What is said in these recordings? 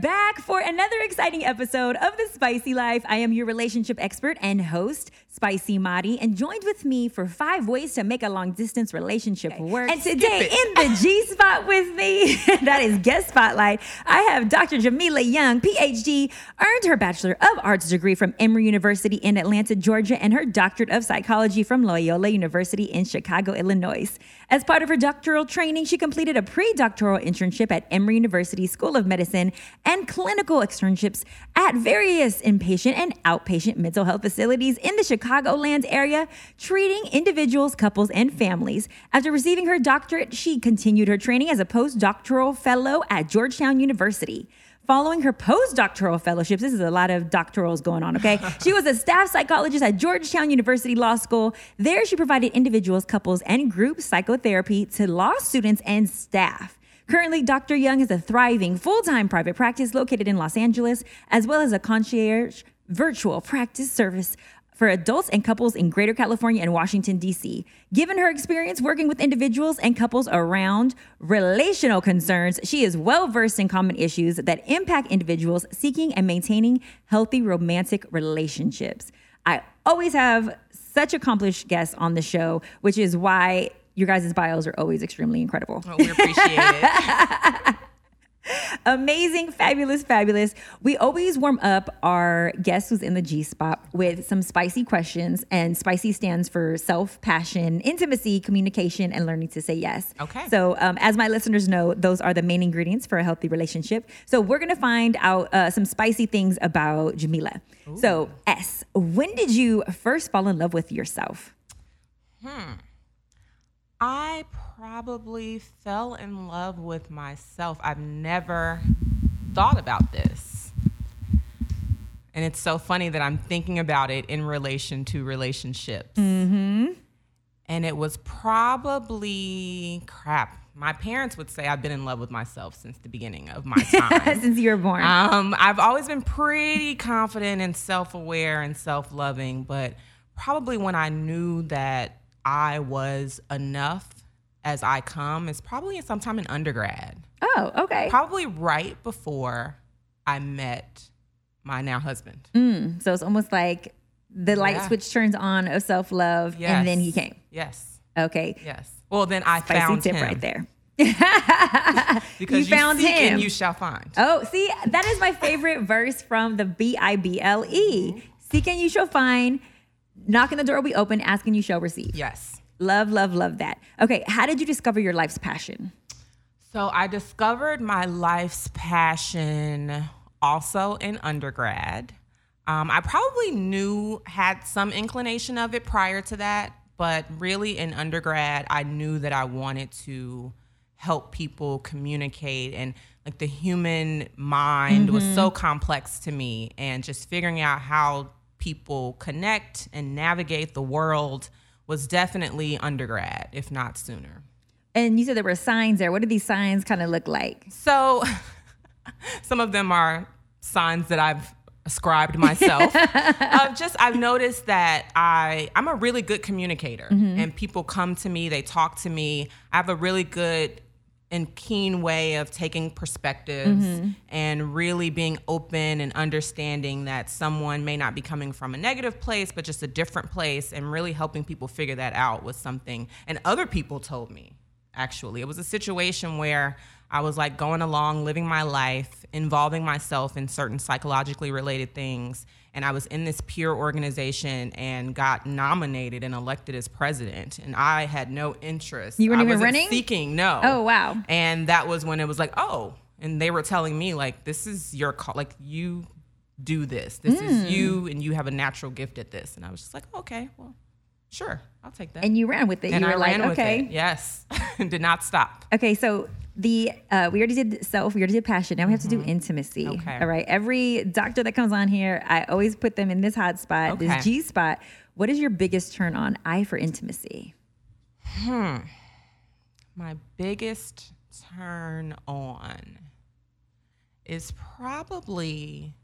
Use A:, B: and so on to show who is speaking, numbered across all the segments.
A: back for another exciting episode of The Spicy Life. I am your relationship expert and host, Spicy Mari, and joined with me for five ways to make a long distance relationship work. And today in the G spot with me, that is guest spotlight, I have Dr. Jamila Young, PhD, earned her Bachelor of Arts degree from Emory University in Atlanta, Georgia, and her Doctorate of Psychology from Loyola University in Chicago, Illinois. As part of her doctoral training, she completed a pre doctoral internship at Emory University School of Medicine and clinical externships at various inpatient and outpatient mental health facilities in the Chicagoland area, treating individuals, couples, and families. After receiving her doctorate, she continued her training as a postdoctoral fellow at Georgetown University. Following her postdoctoral fellowships, this is a lot of doctorals going on, okay? she was a staff psychologist at Georgetown University Law School. There, she provided individuals, couples, and group psychotherapy to law students and staff. Currently, Dr. Young has a thriving full time private practice located in Los Angeles, as well as a concierge virtual practice service for adults and couples in Greater California and Washington, D.C. Given her experience working with individuals and couples around relational concerns, she is well versed in common issues that impact individuals seeking and maintaining healthy romantic relationships. I always have such accomplished guests on the show, which is why your guys' bios are always extremely incredible.
B: Oh, we appreciate it.
A: Amazing, fabulous, fabulous. We always warm up our guests who's in the G spot with some spicy questions, and spicy stands for self, passion, intimacy, communication, and learning to say yes.
B: Okay.
A: So, um, as my listeners know, those are the main ingredients for a healthy relationship. So, we're gonna find out uh, some spicy things about Jamila. So, S, when did you first fall in love with yourself?
B: I probably fell in love with myself. I've never thought about this. And it's so funny that I'm thinking about it in relation to relationships. Mm-hmm. And it was probably crap. My parents would say I've been in love with myself since the beginning of my time.
A: Since you were born.
B: Um, I've always been pretty confident and self aware and self loving, but probably when I knew that I was enough as I come is probably sometime in undergrad.
A: oh, okay.
B: Probably right before I met my now husband.
A: Mm, so it's almost like the light
B: Yeah.
A: switch turns on of self love, and then he came.
B: Yes.
A: Okay.
B: Yes. Well, then I
A: Spicy
B: found
A: tip
B: him
A: right there.
B: because
A: You found
B: seek
A: him.
B: and you shall find.
A: Oh, see, that is my favorite verse from the B I B L E. Seek and you shall find. Knocking the door will be open. Asking you shall receive.
B: Yes.
A: Love, love, love that. Okay, how did you discover your life's passion?
B: So I discovered my life's passion also in undergrad. Um, I probably knew, had some inclination of it prior to that, but really in undergrad, I knew that I wanted to help people communicate and like the human mind was so complex to me and just figuring out how people connect and navigate the world was definitely undergrad, if not sooner.
A: And you said there were signs there. What do these signs kind of look like?
B: So some of them are signs that I've ascribed myself. uh, just I've noticed that I I'm a really good communicator, and people come to me, they talk to me. I have a really good and keen way of taking perspectives mm-hmm. and really being open and understanding that someone may not be coming from a negative place, but just a different place, and really helping people figure that out was something. And other people told me actually. It was a situation where I was like going along, living my life, involving myself in certain psychologically related things. And I was in this peer organization and got nominated and elected as president. And I had no interest.
A: You weren't
B: I
A: even running?
B: Seeking, no.
A: Oh, wow.
B: And that was when it was like, oh, and they were telling me like, this is your call. Like you do this. This
A: Hmm.
B: is you, and you have a natural gift at this. And I was just like, okay, well, sure, I'll take that.
A: And you ran with it.
B: And
A: you were
B: I
A: like,
B: ran with
A: okay.
B: it. Yes, did not stop.
A: Okay, so the uh, we already did self, we already did passion. Now we have to do intimacy.
B: Mm-hmm. Okay.
A: All right. Every doctor that comes on here, I always put them in this hot spot,
B: Okay.
A: this G spot. What is your biggest turn on? I for intimacy. Hmm.
B: My biggest turn on is probably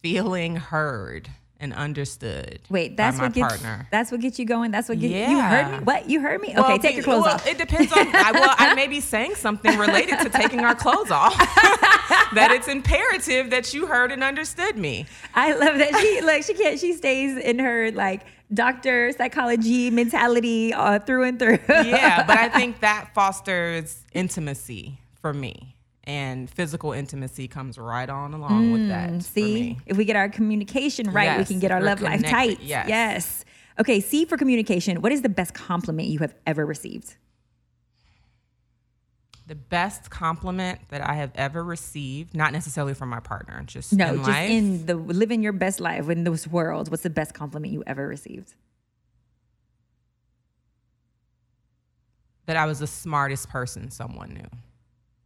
B: feeling heard and understood.
A: Wait, that's what gets
B: partner.
A: that's what gets you going. That's what gets you
B: Yeah.
A: You heard me. What you heard me? Okay,
B: Well,
A: take your clothes
B: well,
A: off.
B: It depends on. I, well, I may be saying something related to taking our clothes off. that it's imperative that you heard and understood me.
A: I love that she like she can't she stays in her like doctor psychology mentality uh, through and through.
B: Yeah, but I think that fosters intimacy for me. And physical intimacy comes right on along with that.
A: Mm, See, if we get our communication right, we can get our love life tight.
B: yes.
A: yes. Okay, C for communication. What is the best compliment you have ever received?
B: The best compliment that I have ever received, not necessarily from my partner, just
A: No,
B: in
A: just
B: life,
A: in the living your best life in this world. What's the best compliment you ever received?
B: that I was the smartest person someone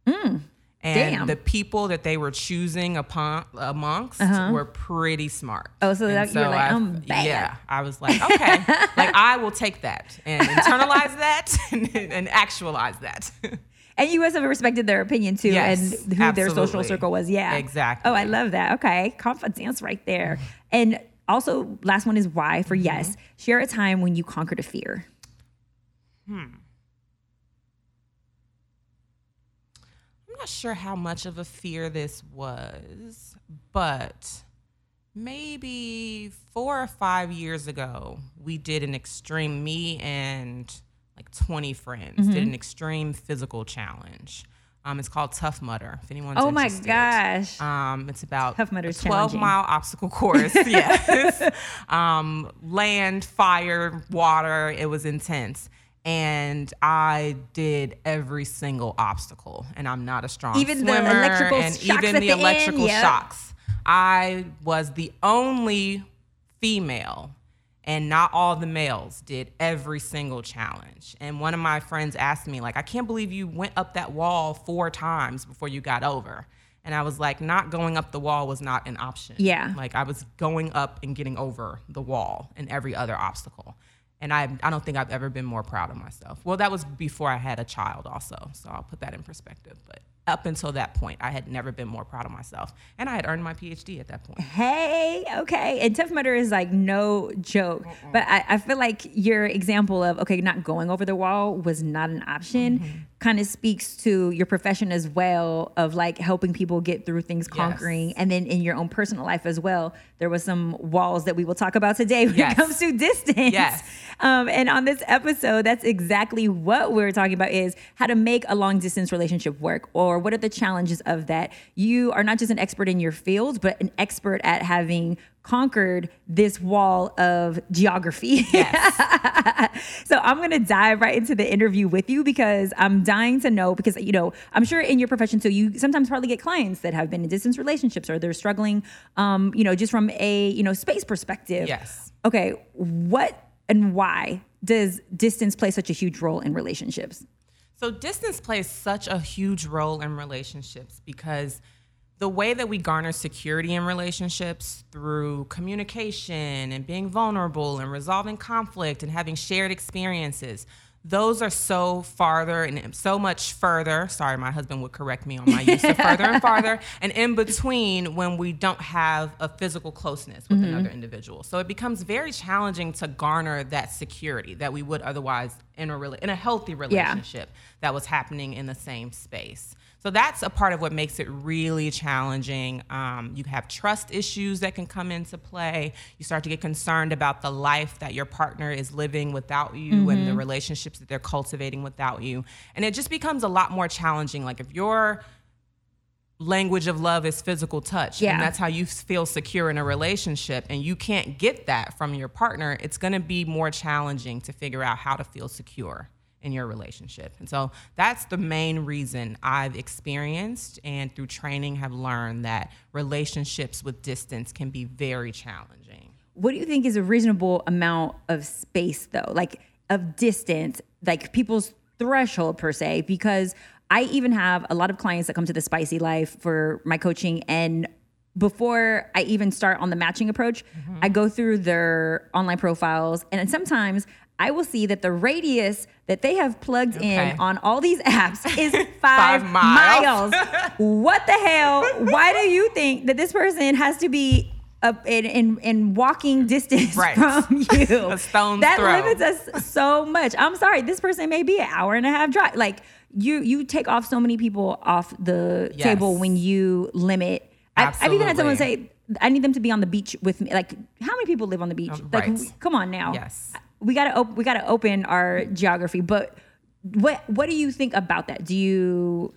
B: knew. And
A: damn.
B: the people that they were choosing upon amongst were pretty smart.
A: Uh-huh. Oh, so that- you're like,
B: I-
A: "I'm bad."
B: Yeah, I was like, okay, like I will take that and internalize that and, and actualize that.
A: And you must have respected their opinion too,
B: Yes,
A: and who their social circle was. Yeah,
B: Exactly.
A: Oh, I love that. Okay, confidence right there. And also, last one is why for
B: Mm-hmm.
A: yes. Share a time when you conquered a fear.
B: I'm not sure how much of a fear this was, but maybe four or five years ago, we did an extreme, me and like 20 friends
A: Mm-hmm.
B: did an extreme physical challenge. Um, it's called Tough Mudder. If anyone's
A: Oh my
B: interested.
A: gosh.
B: Um, it's about
A: Tough Mudder's
B: a 12 mile obstacle course. yes. um, land, fire, water. It was intense. And I did every single obstacle. And I'm not a strong
A: Even the electrical
B: and
A: shocks
B: even
A: at
B: the,
A: the end,
B: electrical
A: yep.
B: shocks. I was the only female and not all the males did every single challenge. And one of my friends asked me, like, I can't believe you went up that wall four times before you got over. And I was like, not going up the wall was not an option.
A: Yeah.
B: Like I was going up and getting over the wall and every other obstacle. And I, I don't think I've ever been more proud of myself. Well, that was before I had a child, also. So I'll put that in perspective. But up until that point, I had never been more proud of myself. And I had earned my PhD at that point.
A: Hey, okay. And Tough Mudder is like no joke. But I, I feel like your example of, okay, not going over the wall was not an option
B: Mm-hmm.
A: Kind of speaks to your profession as well of like helping people get through things, conquering. And then in your own personal life as well, there was some walls that we will talk about today when
B: Yes.
A: it comes to distance.
B: Yes.
A: Um, and on this episode, that's exactly what we're talking about is how to make a long distance relationship work or what are the challenges of that. You are not just an expert in your field, but an expert at having conquered this wall of geography. Yes. so I'm going to dive right into the interview with you because I'm dying to know because you know I'm sure in your profession so you sometimes probably get clients that have been in distance relationships or they're struggling um, you know just from a you know space perspective.
B: Yes.
A: Okay, what and why does distance play such a huge role in relationships?
B: So distance plays such a huge role in relationships because the way that we garner security in relationships through communication and being vulnerable and resolving conflict and having shared experiences those are so farther and so much further sorry my husband would correct me on my use of further and farther and in between when we don't have a physical closeness with mm-hmm. another individual. So it becomes very challenging to garner that security that we would otherwise in a in a healthy relationship that was happening in the same space. So that's a part of what makes it really challenging. Um, you have trust issues that can come into play. You start to get concerned about the life that your partner is living without you and the relationships that they're cultivating without you. And it just becomes a lot more challenging. Like if your language of love is physical touch
A: Yeah.
B: and that's how you feel secure in a relationship and you can't get that from your partner it's going to be more challenging to figure out how to feel secure in your relationship. And so that's the main reason i've experienced and through training have learned that relationships with distance can be very challenging.
A: What do you think is a reasonable amount of space though? Like of distance, like people's threshold per se? Because I even have a lot of clients that come to the spicy life for my coaching and before I even start on the matching approach, mm-hmm. I go through their online profiles and sometimes I will see that the radius that they have plugged
B: Okay.
A: in on all these apps is five,
B: Five miles.
A: miles. what the hell? Why do you think that this person has to be up in, in, in walking distance
B: Right.
A: from you.
B: A stone's
A: that
B: throw.
A: limits us so much. I'm sorry, this person may be an hour and a half drive. Like you, you take off so many people off the
B: Yes.
A: table when you limit. I, I've even had someone say, "I need them to be on the beach with me." Like, how many people live on the beach?
B: Um,
A: like,
B: right.
A: come on now.
B: Yes.
A: We gotta op- we gotta open our geography. But what what do you think about that? Do you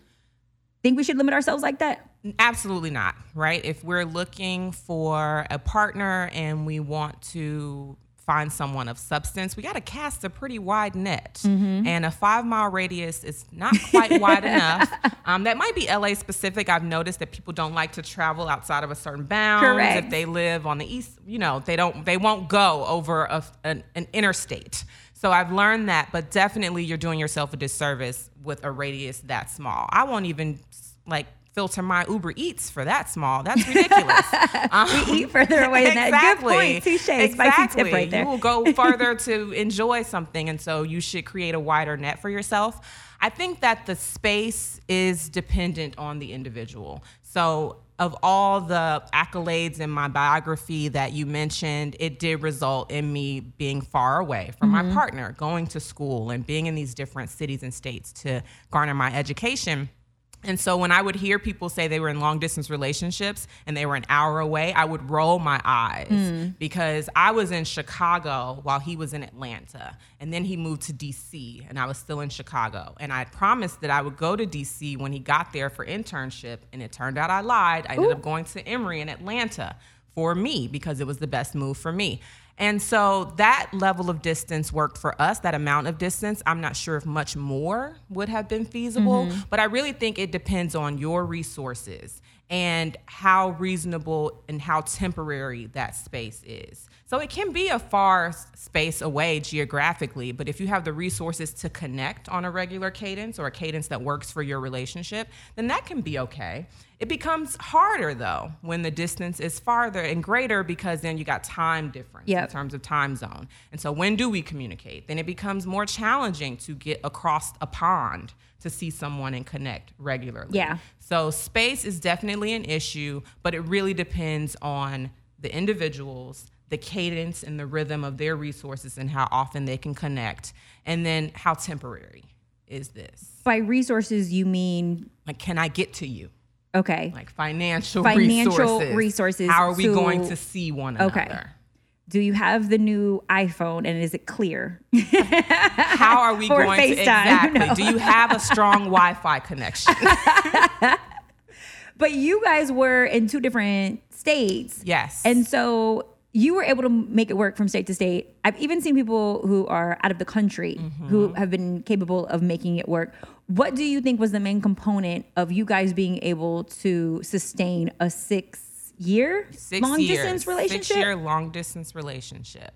A: think we should limit ourselves like that?
B: Absolutely not, right? If we're looking for a partner and we want to find someone of substance, we got to cast a pretty wide net.
A: Mm-hmm.
B: And a five mile radius is not quite wide enough. Um, that might be LA specific. I've noticed that people don't like to travel outside of a certain bound.
A: Correct.
B: If they live on the east, you know, they don't, they won't go over a, an, an interstate. So I've learned that, but definitely you're doing yourself a disservice with a radius that small. I won't even like filter my Uber Eats for that small. That's ridiculous. Um,
A: We eat further away than that. Good
B: exactly.
A: point. Touche. Spicy
B: Exactly.
A: tip right there.
B: You will go further to enjoy something, and so you should create a wider net for yourself. I think that the space is dependent on the individual. So, of all the accolades in my biography that you mentioned, it did result in me being far away from my partner, going to school, and being in these different cities and states to garner my education. And so when I would hear people say they were in long distance relationships and they were an hour away, I would roll my eyes hmm. because I was in Chicago while he was in Atlanta. And then he moved to DC and I was still in Chicago. And I had promised that I would go to DC when he got there for internship. And it turned out I lied. I ended up going to Emory in Atlanta for me because it was the best move for me. And so that level of distance worked for us, that amount of distance. I'm not sure if much more would have been feasible, mm-hmm. but I really think it depends on your resources and how reasonable and how temporary that space is. So it can be a far space away geographically, but if you have the resources to connect on a regular cadence or a cadence that works for your relationship, then that can be okay. It becomes harder though when the distance is farther and greater because then you got time difference
A: Yep.
B: in terms of time zone. And so when do we communicate? Then it becomes more challenging to get across a pond to see someone and connect regularly.
A: Yeah.
B: So space is definitely an issue, but it really depends on the individuals, the cadence and the rhythm of their resources and how often they can connect. And then how temporary is this?
A: By resources, you mean
B: Like can I get to you?
A: okay.
B: Like financial,
A: Financial
B: resources.
A: resources
B: How are we
A: to-
B: going to see one another?
A: Okay. Do you have the new iPhone and is it clear?
B: How are we going to exactly?
A: no.
B: Do you have a strong Wi-Fi connection?
A: but you guys were in two different states.
B: yes.
A: And so you were able to make it work from state to state. I've even seen people who are out of the country who
B: Mm-hmm.
A: have been capable of making it work. What do you think was the main component of you guys being able to sustain a six year
B: six
A: long
B: years,
A: distance relationship?
B: Six year long distance relationship.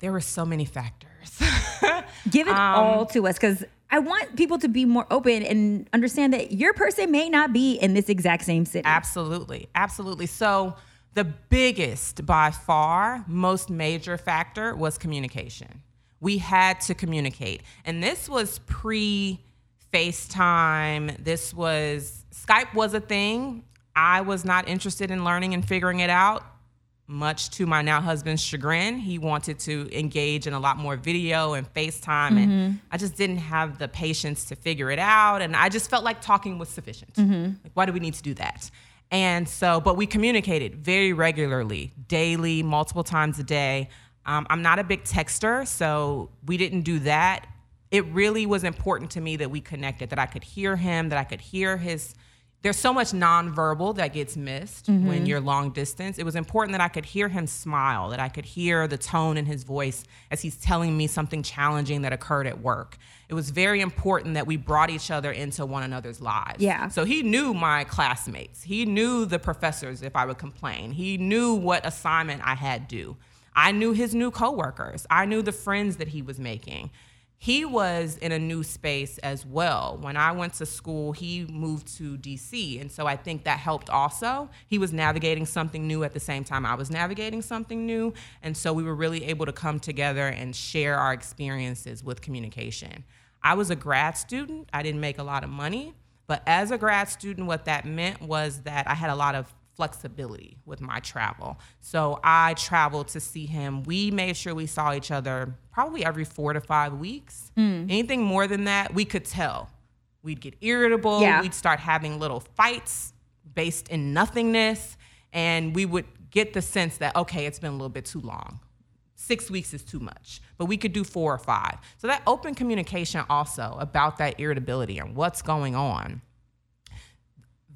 B: There were so many factors.
A: Give it
B: Um,
A: all to us because I want people to be more open and understand that your person may not be in this exact same city.
B: Absolutely. Absolutely. So, the biggest, by far, most major factor was communication. We had to communicate. And this was pre FaceTime. This was Skype was a thing. I was not interested in learning and figuring it out. Much to my now husband's chagrin, he wanted to engage in a lot more video and FaceTime. And I just didn't have the patience to figure it out. And I just felt like talking was sufficient. Like, why do we need to do that? And so, but we communicated very regularly, daily, multiple times a day. Um, I'm not a big texter, so we didn't do that. It really was important to me that we connected, that I could hear him, that I could hear his. There's so much nonverbal that gets missed when mm-hmm. you're long distance. It was important that I could hear him smile, that I could hear the tone in his voice as he's telling me something challenging that occurred at work. It was very important that we brought each other into one another's lives.
A: Yeah.
B: So he knew my classmates. He knew the professors if I would complain. He knew what assignment I had due. I knew his new coworkers. I knew the friends that he was making. He was in a new space as well. When I went to school, he moved to DC. And so I think that helped also. He was navigating something new at the same time I was navigating something new. And so we were really able to come together and share our experiences with communication. I was a grad student, I didn't make a lot of money. But as a grad student, what that meant was that I had a lot of flexibility with my travel. So I traveled to see him. We made sure we saw each other probably every four to five weeks. Mm. Anything more than that, we could tell. We'd get irritable. Yeah. We'd start having little fights based in nothingness. And we would get the sense that, okay, it's been a little bit too long. Six weeks is too much, but we could do four or five. So that open communication also about that irritability and what's going on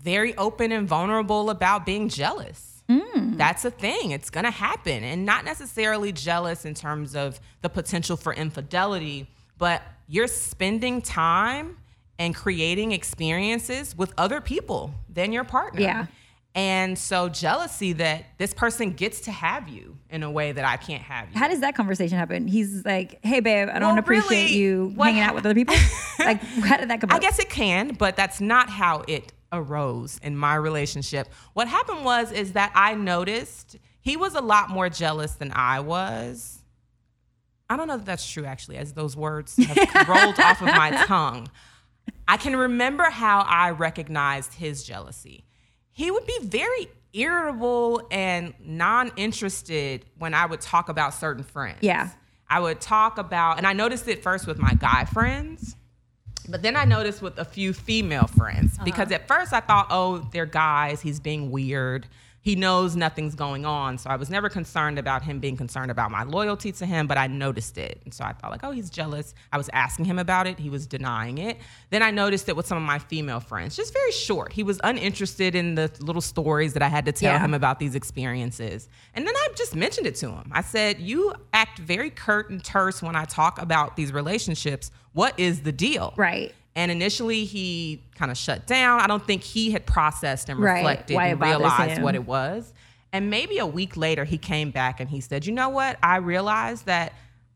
B: very open and vulnerable about being jealous. Mm. That's a thing. It's going to happen. And not necessarily jealous in terms of the potential for infidelity, but you're spending time and creating experiences with other people than your partner.
A: Yeah.
B: And so jealousy that this person gets to have you in a way that I can't have you.
A: How does that conversation happen? He's like, "Hey, babe, I don't well, appreciate really, you hanging out with other people." like, how did that come?
B: I guess it can, but that's not how it arose in my relationship. What happened was is that I noticed he was a lot more jealous than I was. I don't know if that's true actually, as those words have rolled off of my tongue. I can remember how I recognized his jealousy. He would be very irritable and non-interested when I would talk about certain friends.
A: Yeah.
B: I would talk about, and I noticed it first with my guy friends. But then I noticed with a few female friends uh-huh. because at first I thought, oh, they're guys. He's being weird. He knows nothing's going on. So I was never concerned about him being concerned about my loyalty to him, but I noticed it. And so I thought, like, oh, he's jealous. I was asking him about it. He was denying it. Then I noticed it with some of my female friends, just very short. He was uninterested in the little stories that I had to tell yeah. him about these experiences. And then I just mentioned it to him. I said, you act very curt and terse when I talk about these relationships what is the deal?
A: Right.
B: And initially, he kind of shut down. I don't think he had processed and reflected right. and realized him. what it was. And maybe a week later, he came back and he said, You know what? I realized that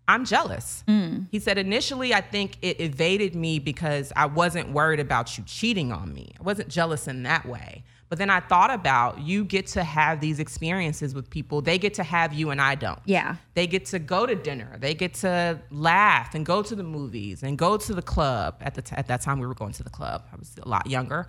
B: I'm jealous. Mm. He said, Initially, I think it evaded me because I wasn't worried about you cheating on me. I wasn't jealous in that way. But then I thought about you get to have these experiences with people. They get to have you and I don't.
A: Yeah.
B: They get to go to dinner. They get to laugh and go to the movies and go to the club. At the t- at that time we were going to the club. I was a lot younger.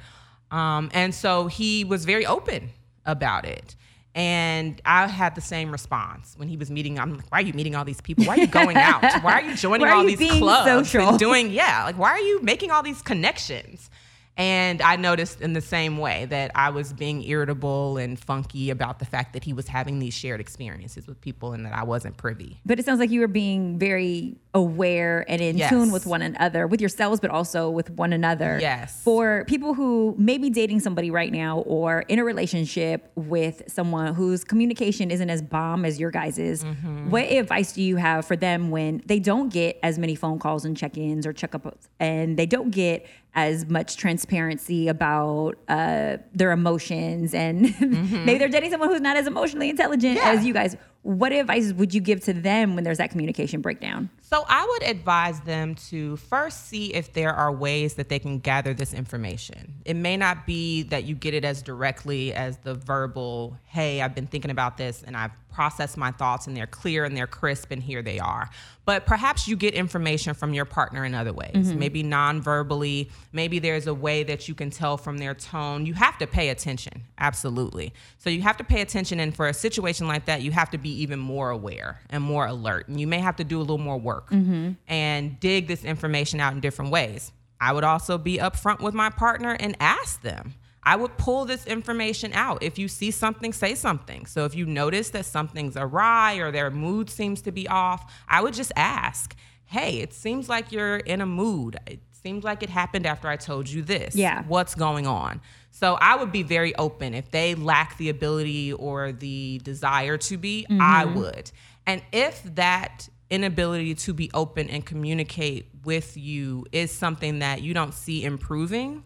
B: Um, and so he was very open about it. And I had the same response when he was meeting. I'm like, why are you meeting all these people? Why are you going out? Why are you joining all you these clubs social? and doing yeah? Like, why are you making all these connections? And I noticed in the same way that I was being irritable and funky about the fact that he was having these shared experiences with people and that I wasn't privy.
A: But it sounds like you were being very aware and in yes. tune with one another, with yourselves, but also with one another.
B: Yes.
A: For people who may be dating somebody right now or in a relationship with someone whose communication isn't as bomb as your guys' is, mm-hmm. what advice do you have for them when they don't get as many phone calls and check ins or checkups and they don't get as much transparency about uh, their emotions and mm-hmm. maybe they're dating someone who's not as emotionally intelligent yeah. as you guys what advice would you give to them when there's that communication breakdown?
B: So I would advise them to first see if there are ways that they can gather this information. It may not be that you get it as directly as the verbal, hey, I've been thinking about this and I've processed my thoughts and they're clear and they're crisp and here they are. But perhaps you get information from your partner in other ways, mm-hmm. maybe non verbally. Maybe there's a way that you can tell from their tone. You have to pay attention, absolutely. So you have to pay attention. And for a situation like that, you have to be even more aware and more alert. And you may have to do a little more work mm-hmm. and dig this information out in different ways. I would also be upfront with my partner and ask them. I would pull this information out. If you see something, say something. So if you notice that something's awry or their mood seems to be off, I would just ask, hey, it seems like you're in a mood. It seems like it happened after I told you this.
A: Yeah.
B: What's going on? So I would be very open. If they lack the ability or the desire to be, mm-hmm. I would. And if that inability to be open and communicate with you is something that you don't see improving,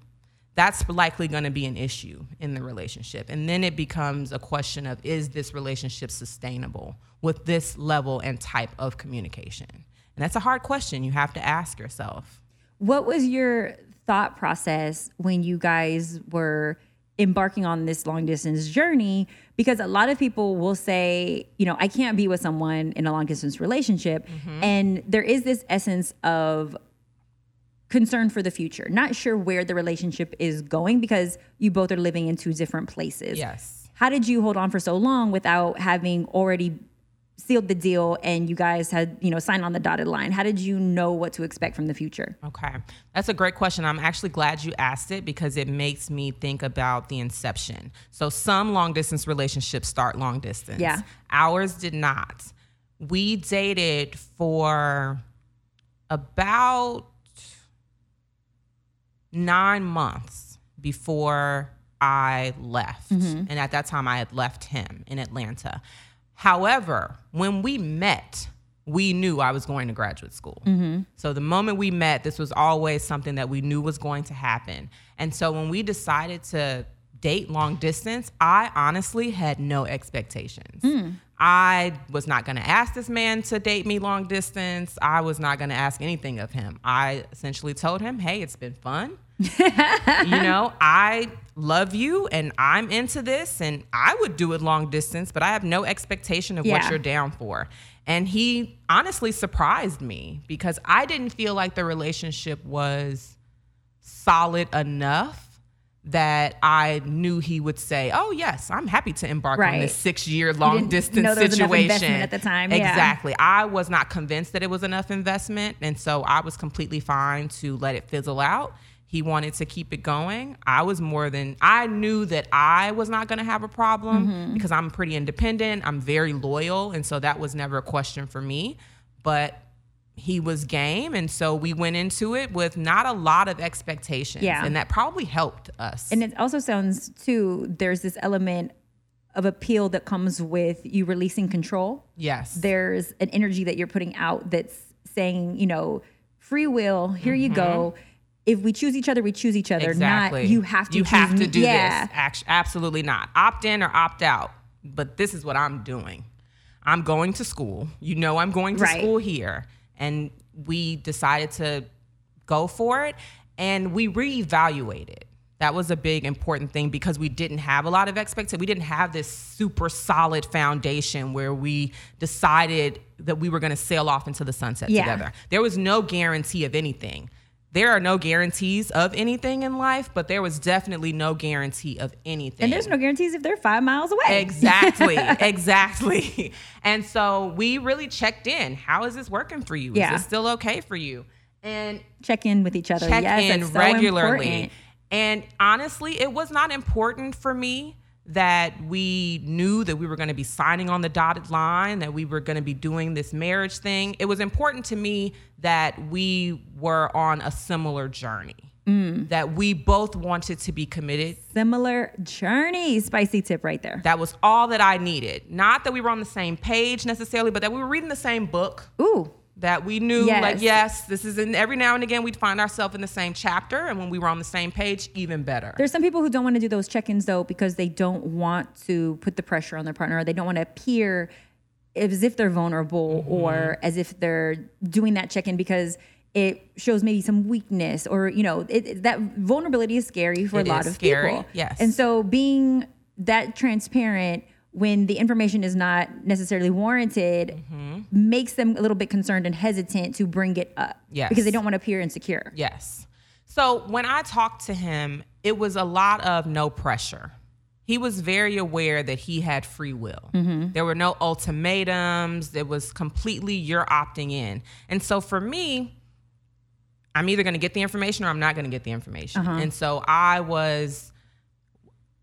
B: that's likely going to be an issue in the relationship. And then it becomes a question of is this relationship sustainable with this level and type of communication? And that's a hard question you have to ask yourself.
A: What was your thought process when you guys were embarking on this long distance journey because a lot of people will say, you know, I can't be with someone in a long distance relationship. Mm-hmm. And there is this essence of concern for the future, not sure where the relationship is going because you both are living in two different places.
B: Yes.
A: how did you hold on for so long without having already sealed the deal and you guys had you know signed on the dotted line how did you know what to expect from the future
B: okay that's a great question i'm actually glad you asked it because it makes me think about the inception so some long distance relationships start long distance
A: yeah
B: ours did not we dated for about nine months before I left. Mm-hmm. And at that time, I had left him in Atlanta. However, when we met, we knew I was going to graduate school. Mm-hmm. So the moment we met, this was always something that we knew was going to happen. And so when we decided to date long distance, I honestly had no expectations. Mm. I was not going to ask this man to date me long distance. I was not going to ask anything of him. I essentially told him, hey, it's been fun. You know, I love you and I'm into this and I would do it long distance, but I have no expectation of yeah. what you're down for. And he honestly surprised me because I didn't feel like the relationship was solid enough that I knew he would say, "Oh yes, I'm happy to embark right. on this six-year long distance situation."
A: at the time,
B: exactly. Yeah. I was not convinced that it was enough investment, and so I was completely fine to let it fizzle out. He wanted to keep it going. I was more than I knew that I was not going to have a problem mm-hmm. because I'm pretty independent. I'm very loyal, and so that was never a question for me. But he was game, and so we went into it with not a lot of expectations.
A: Yeah,
B: and that probably helped us.
A: And it also sounds too. There's this element of appeal that comes with you releasing control.
B: Yes,
A: there's an energy that you're putting out that's saying, you know, free will. Here mm-hmm. you go if we choose each other, we choose each other. Exactly. Not you have to.
B: You have to do yeah. this. absolutely not. Opt in or opt out. But this is what I'm doing. I'm going to school. You know, I'm going to right. school here, and we decided to go for it, and we reevaluated. That was a big important thing because we didn't have a lot of expectations. We didn't have this super solid foundation where we decided that we were going to sail off into the sunset yeah. together. There was no guarantee of anything there are no guarantees of anything in life, but there was definitely no guarantee of anything.
A: And there's no guarantees if they're five miles away.
B: Exactly, exactly. And so we really checked in. How is this working for you? Yeah. Is this still okay for you? And
A: check in with each other.
B: Check
A: yes,
B: in regularly. So and honestly, it was not important for me that we knew that we were going to be signing on the dotted line, that we were going to be doing this marriage thing. It was important to me that we were on a similar journey. Mm. That we both wanted to be committed.
A: Similar journey. Spicy tip right there.
B: That was all that I needed. Not that we were on the same page necessarily, but that we were reading the same book.
A: Ooh
B: that we knew yes. like yes this is in every now and again we'd find ourselves in the same chapter and when we were on the same page even better
A: there's some people who don't want to do those check-ins though because they don't want to put the pressure on their partner or they don't want to appear as if they're vulnerable mm-hmm. or as if they're doing that check-in because it shows maybe some weakness or you know it, that vulnerability is scary for
B: it
A: a lot of
B: scary.
A: people
B: yes
A: and so being that transparent when the information is not necessarily warranted mm-hmm. makes them a little bit concerned and hesitant to bring it up
B: yes.
A: because they don't want to appear insecure.
B: Yes. So when I talked to him, it was a lot of no pressure. He was very aware that he had free will. Mm-hmm. There were no ultimatums. It was completely you're opting in. And so for me, I'm either going to get the information or I'm not going to get the information. Uh-huh. And so I was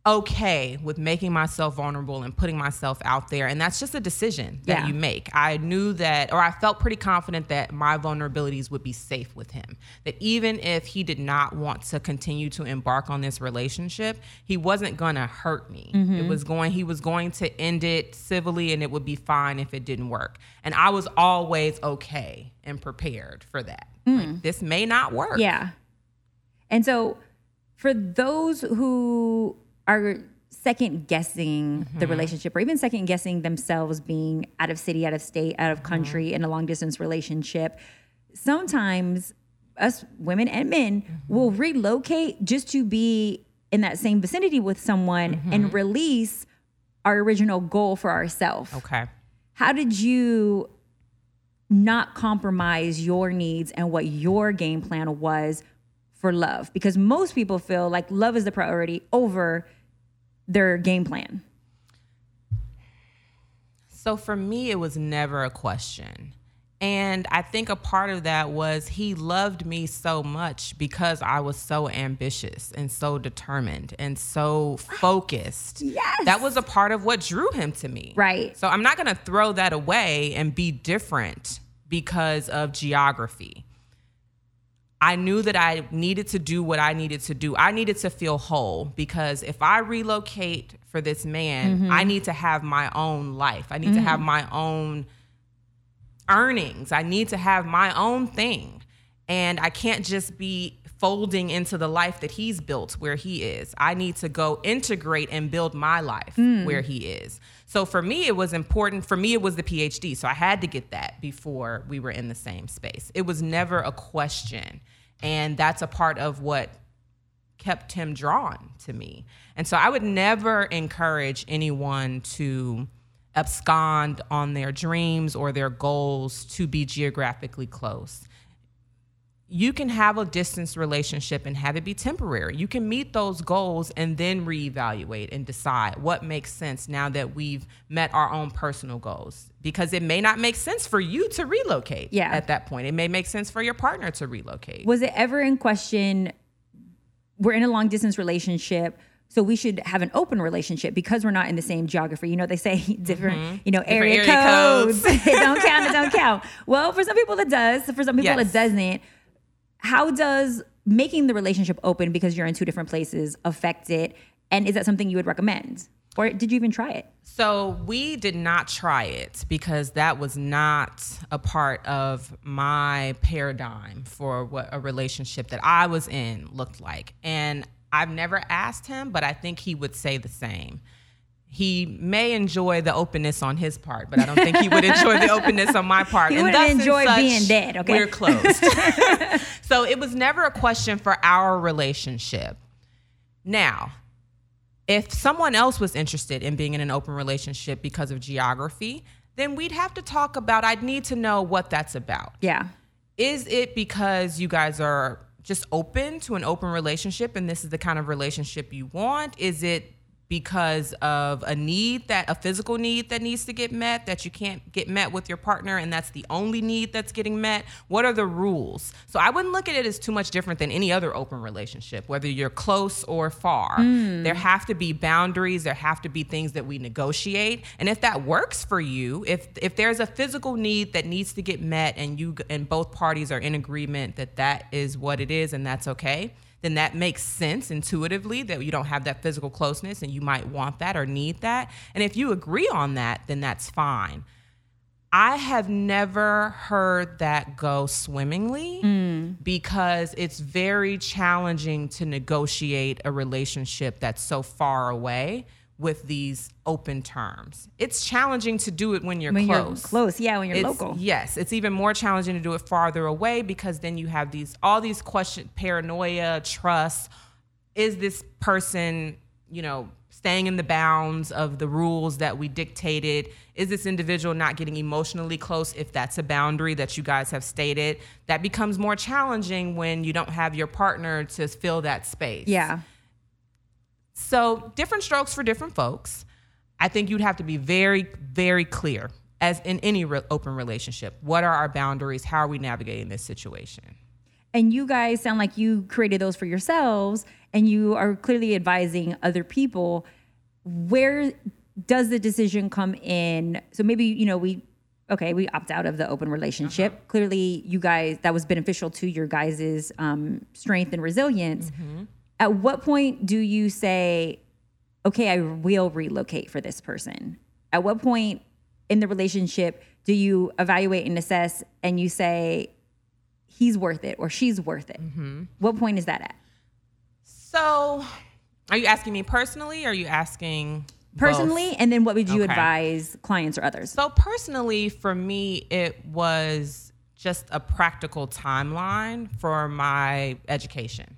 B: okay with making myself vulnerable and putting myself out there. And that's just a decision that yeah. you make. I knew that, or I felt pretty confident that my vulnerabilities would be safe with him. That even if he did not want to continue to embark on this relationship, he wasn't going to hurt me. Mm-hmm. It was going, he was going to end it civilly and it would be fine if it didn't work. And I was always okay and prepared for that. Mm. Like, this may not work.
A: Yeah. And so for those who are second guessing mm-hmm. the relationship or even second guessing themselves being out of city, out of state, out of country mm-hmm. in a long distance relationship, sometimes us women and men mm-hmm. will relocate just to be in that same vicinity with someone mm-hmm. and release our original goal for ourselves.
B: Okay.
A: How did you not compromise your needs and what your game plan was for love? Because most people feel like love is the priority over their game plan.
B: So for me, it was never a question. And I think a part of that was he loved me so much because I was so ambitious and so determined and so focused.
A: Yes.
B: That was a part of what drew him to me.
A: Right.
B: So I'm not going to throw that away and be different because of geography. I knew that I needed to do what I needed to do. I needed to feel whole because if I relocate for this man,
A: Mm-hmm.
B: I need to have my own life. I need to have my own earnings. I need to have my own thing. And I can't just be folding into the life that he's built where he is. I need to go integrate and build my life hmm. where he is. So for me, it was important. For me, it was the PhD. So I had to get that before we were in the same space. It was never a question. And that's a part of what kept him drawn to me. And so I would never encourage anyone to abscond on their dreams or their goals to be geographically close. You can have a distance relationship and have it be temporary. You can meet those goals and then reevaluate and decide what makes sense now that we've met our own personal goals. Because it may not make sense for you to relocate
A: Yeah.
B: at that point. It may make sense for your partner to relocate.
A: Was it ever in question? We're in a long distance relationship. So we should have an open relationship because we're not in the same geography. You know, they say different, you know, area,
B: Mm-hmm. area
A: codes.
B: codes.
A: it don't count, it don't count. Well, for some people it does. For some people
B: Yes.
A: it doesn't. How does making the relationship open because you're in two different places affect it? And is that something you would recommend? Or did you even try it?
B: So we did not try it because that was not a part of my paradigm for what a relationship that I was in looked like. And I've never asked him, but I think he would say the same. He may enjoy the openness on his part, but I don't think he would enjoy the openness on my part.
A: He
B: And thus
A: enjoy
B: such,
A: being dead, okay?
B: We're closed. so it was never a question for our relationship. Now, if someone else was interested in being in an open relationship because of geography, then we'd have to talk about, I'd need to know what that's about.
A: Yeah.
B: Is it because you guys are just open to an open relationship and this is the kind of relationship you want? Is it because of a need that a physical need that needs to get met that you can't get met with your partner and that's the only need that's getting met? What are the rules? So i wouldn't look at it as too much different than any other open relationship whether you're close or far. Hmm. There have to be boundaries. There have to be things that we negotiate. And if that works for you if if there's a physical need that needs to get met and you and both parties are in agreement that that is what it is and that's okay then that makes sense intuitively that you don't have that physical closeness and you might want that or need that. And if you agree on that, then that's fine. I have never heard that go swimmingly mm. because it's very challenging to negotiate a relationship that's so far away with these open terms. It's challenging to do it when you're
A: When
B: close.
A: you're close. Yeah, when you're
B: It's-
A: local.
B: Yes, it's even more challenging to do it farther away because then you have these all these questions, paranoia, trust. Is this person, you know, staying in the bounds of the rules that we dictated? Is this individual not getting emotionally close if that's a boundary that you guys have stated? That becomes more challenging when you don't have your partner to fill that space.
A: Yeah.
B: So, different strokes for different folks. I think you'd have to be very, very clear, as in any re- open relationship. What are our boundaries? How are we navigating this situation?
A: And you guys sound like you created those for yourselves and you are clearly advising other people. Where does the decision come in? So maybe, you know, we, okay, we opt out of the open relationship. Clearly, you guys, that was beneficial to your guys' um, strength and resilience. At what point do you say, okay, I will relocate for this person? At what point in the relationship do you evaluate and assess and you say, he's worth it or she's worth it? Mm-hmm. What point is that at?
B: So, are you asking me personally or are you asking both?
A: Personally, and then what would you
B: Okay.
A: advise clients or others?
B: So personally, for me, it was just a practical timeline for my education.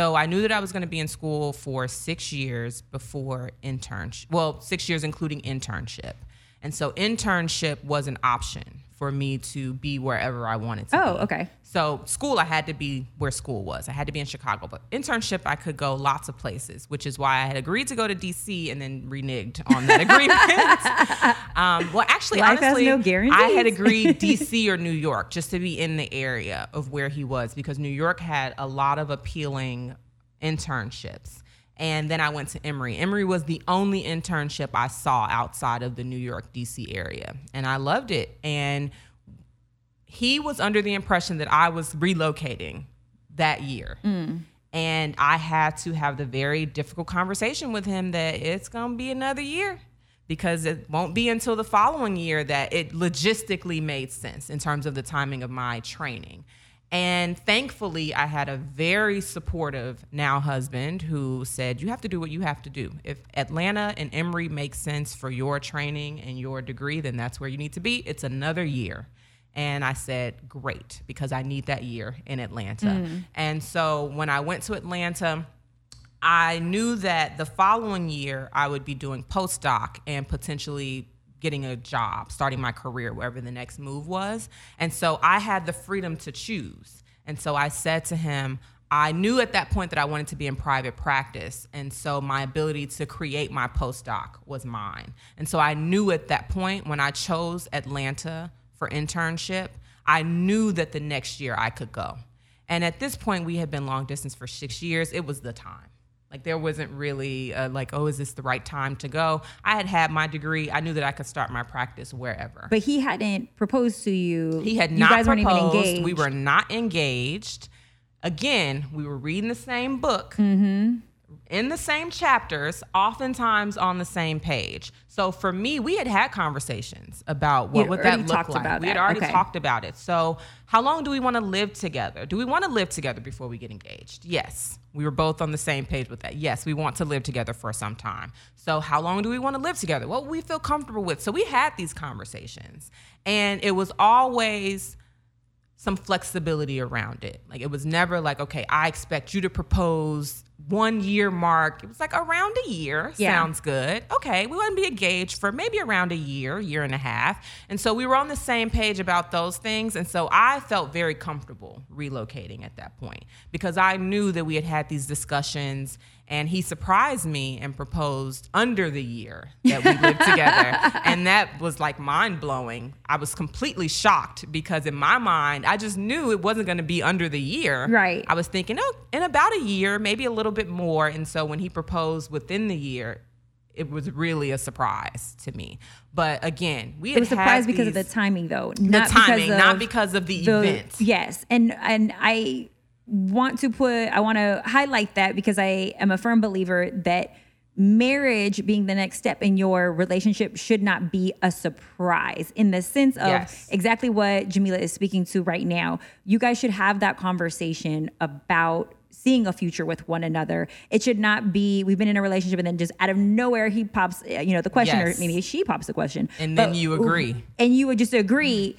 B: So I knew that I was going to be in school for six years before internship. Well, six years including internship. And so internship was an option for me to be wherever I wanted to
A: Oh,
B: be.
A: okay.
B: So school, I had to be where school was. I had to be in Chicago. But internship, I could go lots of places, which is why I had agreed to go to DC and then reneged on that agreement. um, well, actually,
A: Life
B: honestly,
A: no
B: I had agreed DC or New York just to be in the area of where he was because New York had a lot of appealing internships. And then I went to Emory. Emory was the only internship I saw outside of the New York, DC area. And I loved it. And he was under the impression that I was relocating that year. Mm. And I had to have the very difficult conversation with him that it's going to be another year because it won't be until the following year that it logistically made sense in terms of the timing of my training. And thankfully, I had a very supportive now husband who said, You have to do what you have to do. If Atlanta and Emory make sense for your training and your degree, then that's where you need to be. It's another year. And I said, Great, because I need that year in Atlanta. Mm. And so when I went to Atlanta, I knew that the following year I would be doing postdoc and potentially getting a job, starting my career, wherever the next move was. And so I had the freedom to choose. And so I said to him, I knew at that point that I wanted to be in private practice. And so my ability to create my postdoc was mine. And so I knew at that point when I chose Atlanta for internship, I knew that the next year I could go. And at this point, we had been long distance for six years. It was the time. Like there wasn't really a, like, oh, is this the right time to go? I had had my degree. I knew that I could start my practice wherever.
A: But he hadn't proposed to you.
B: he had
A: you
B: not
A: guys weren't even engaged.
B: We were not engaged. Again, we were reading the same book
A: Mm-hmm.
B: In the same chapters, oftentimes on the same page. So for me, we had had conversations about what
A: You'd
B: would that look
A: talked
B: like.
A: about
B: we had already
A: Okay.
B: talked about it. So how long do we want to live together? Do we want to live together before we get engaged? Yes. We were both on the same page with that. Yes, we want to live together for some time. So how long do we want to live together? What we feel comfortable with. So we had these conversations. And it was always some flexibility around it. Like it was never like, okay, I expect you to propose one year mark. It was like around a year.
A: Yeah.
B: Sounds good. Okay, we want to be engaged for maybe around a year, year and a half. And so we were on the same page about those things. And so I felt very comfortable relocating at that point because I knew that we had had these discussions and he surprised me and proposed under the year that we lived together. And that was like mind blowing. I was completely shocked because in my mind, I just knew it wasn't going to be under the year.
A: Right.
B: I was thinking, oh, in about a year, maybe a little bit more. And so when he proposed within the year, it was really a surprise to me. But again, we
A: It was surprised because of the timing, though.
B: the
A: Not
B: timing,
A: because
B: not
A: of
B: because of the,
A: the
B: event.
A: Yes, and and I want to put I want to highlight that because I am a firm believer that marriage being the next step in your relationship should not be a surprise in the sense of
B: Yes.
A: exactly what Jamila is speaking to right now. You guys should have that conversation about seeing a future with one another. It should not be we've been in a relationship and then just out of nowhere he pops uh, you know the question
B: Yes.
A: or maybe she pops the question
B: And then
A: But-
B: you agree.
A: and you would just agree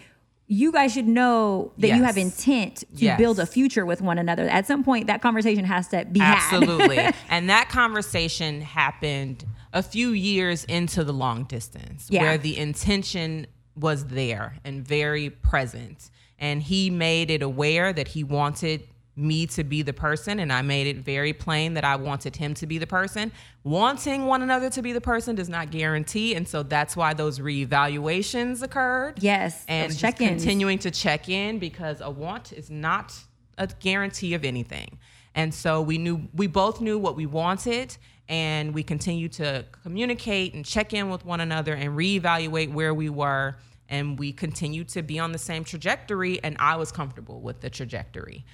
A: you guys should know that you have intent to
B: Yes.
A: build a future with one another at some point that conversation has to be had
B: Absolutely. and that conversation happened a few years into the long distance
A: Yeah.
B: where the intention was there and very present. And he made it aware that he wanted me to be the person and I made it very plain that I wanted him to be the person. Wanting one another to be the person does not guarantee and so that's why those reevaluations occurred
A: yes
B: and
A: those
B: just
A: check-ins
B: continuing to check in because a want is not a guarantee of anything. And so we knew we both knew what we wanted and we continued to communicate and check in with one another and reevaluate where we were and we continued to be on the same trajectory and I was comfortable with the trajectory.